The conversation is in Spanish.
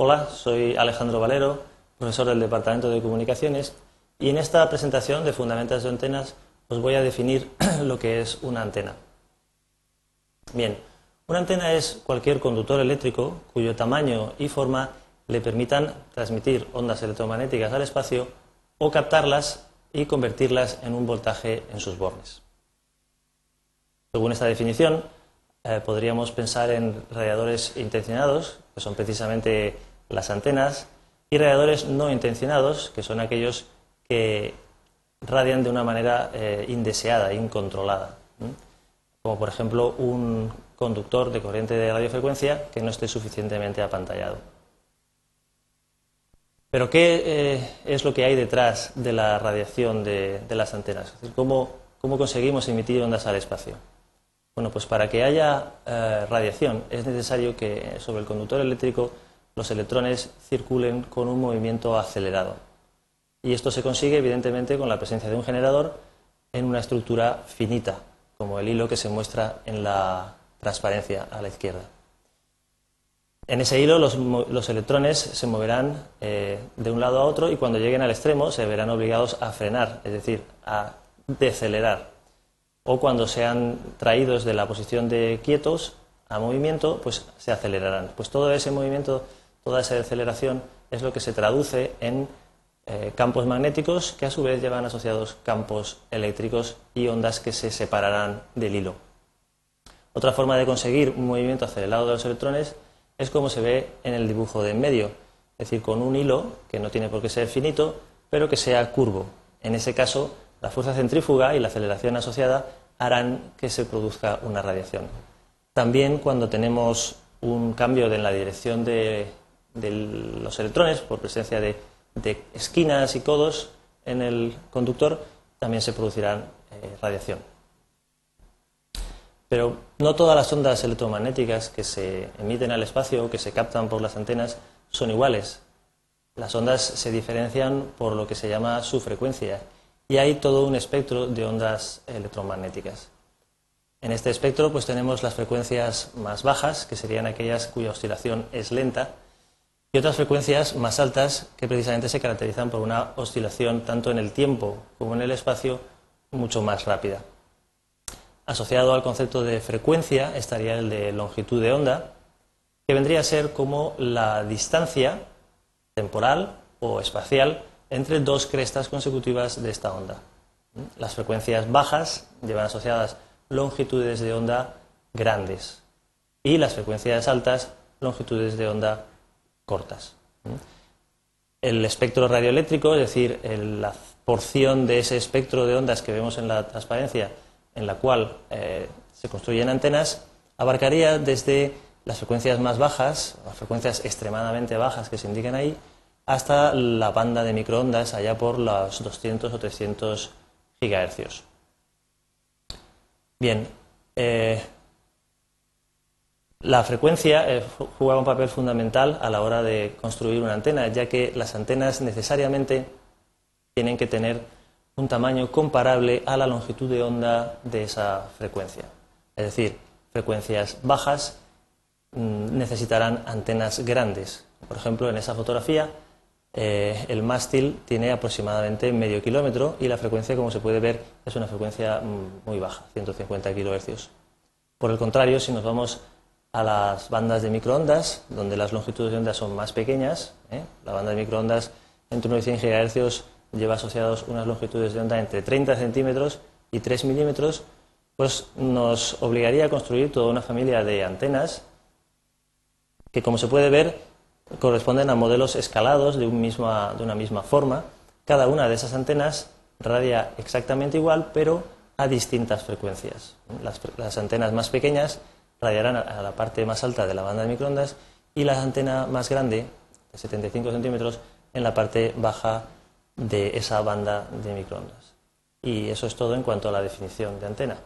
Hola, soy Alejandro Valero, profesor del Departamento de Comunicaciones, y en esta presentación de Fundamentos de Antenas os voy a definir lo que es una antena. Bien, una antena es cualquier conductor eléctrico cuyo tamaño y forma le permitan transmitir ondas electromagnéticas al espacio o captarlas y convertirlas en un voltaje en sus bornes. Según esta definición, eh, podríamos pensar en radiadores intencionados, que son precisamente las antenas, y radiadores no intencionados, que son aquellos que radian de una manera eh, indeseada, incontrolada. Como por ejemplo un conductor de corriente de radiofrecuencia que no esté suficientemente apantallado. Pero ¿qué eh, es lo que hay detrás de la radiación de, las antenas? ¿cómo, conseguimos emitir ondas al espacio? Bueno, pues para que haya eh, radiación es necesario que sobre el conductor eléctrico los electrones circulen con un movimiento acelerado. Y esto se consigue evidentemente con la presencia de un generador en una estructura finita, como el hilo que se muestra en la transparencia a la izquierda. En ese hilo los, electrones se moverán eh, de un lado a otro y cuando lleguen al extremo se verán obligados a frenar, es decir, a decelerar. O cuando sean traídos de la posición de quietos a movimiento, pues se acelerarán. Pues todo ese movimiento, toda esa aceleración es lo que se traduce en eh, campos magnéticos que a su vez llevan asociados campos eléctricos y ondas que se separarán del hilo. Otra forma de conseguir un movimiento acelerado de los electrones es como se ve en el dibujo de en medio, es decir, con un hilo que no tiene por qué ser finito, pero que sea curvo. En ese caso, la fuerza centrífuga y la aceleración asociada harán que se produzca una radiación. También cuando tenemos un cambio en la dirección de, los electrones por presencia de, esquinas y codos en el conductor, también se producirá eh, radiación. Pero no todas las ondas electromagnéticas que se emiten al espacio o que se captan por las antenas son iguales. Las ondas se diferencian por lo que se llama su frecuencia y hay todo un espectro de ondas electromagnéticas. En este espectro pues tenemos las frecuencias más bajas, que serían aquellas cuya oscilación es lenta, y otras frecuencias más altas que precisamente se caracterizan por una oscilación tanto en el tiempo como en el espacio mucho más rápida. Asociado al concepto de frecuencia estaría el de longitud de onda, que vendría a ser como la distancia temporal o espacial entre dos crestas consecutivas de esta onda. Las frecuencias bajas llevan asociadas longitudes de onda grandes y las frecuencias altas longitudes de onda cortas. El espectro radioeléctrico, es decir, la porción de ese espectro de ondas que vemos en la transparencia, en la cual eh, se construyen antenas abarcaría desde las frecuencias más bajas, las frecuencias extremadamente bajas que se indican ahí, hasta la banda de microondas allá por los 200 o 300 gigahercios. Bien, eh, la frecuencia eh, juega un papel fundamental a la hora de construir una antena, ya que las antenas necesariamente tienen que tener un tamaño comparable a la longitud de onda de esa frecuencia. Es decir, frecuencias bajas mm, necesitarán antenas grandes. Por ejemplo, en esa fotografía eh, el mástil tiene aproximadamente medio kilómetro y la frecuencia, como se puede ver, es una frecuencia mm, muy baja, 150 kHz. Por el contrario, si nos vamos a las bandas de microondas, donde las longitudes de onda son más pequeñas, ¿eh? la banda de microondas entre 1 y 100 GHz lleva asociados unas longitudes de onda entre 30 centímetros y 3 milímetros, pues nos obligaría a construir toda una familia de antenas que, como se puede ver, corresponden a modelos escalados de, de una misma forma. Cada una de esas antenas radia exactamente igual, pero a distintas frecuencias. Las, las, antenas más pequeñas radiarán a la parte más alta de la banda de microondas y la antena más grande, de 75 centímetros, en la parte baja de esa banda de microondas. Y eso es todo en cuanto a la definición de antena.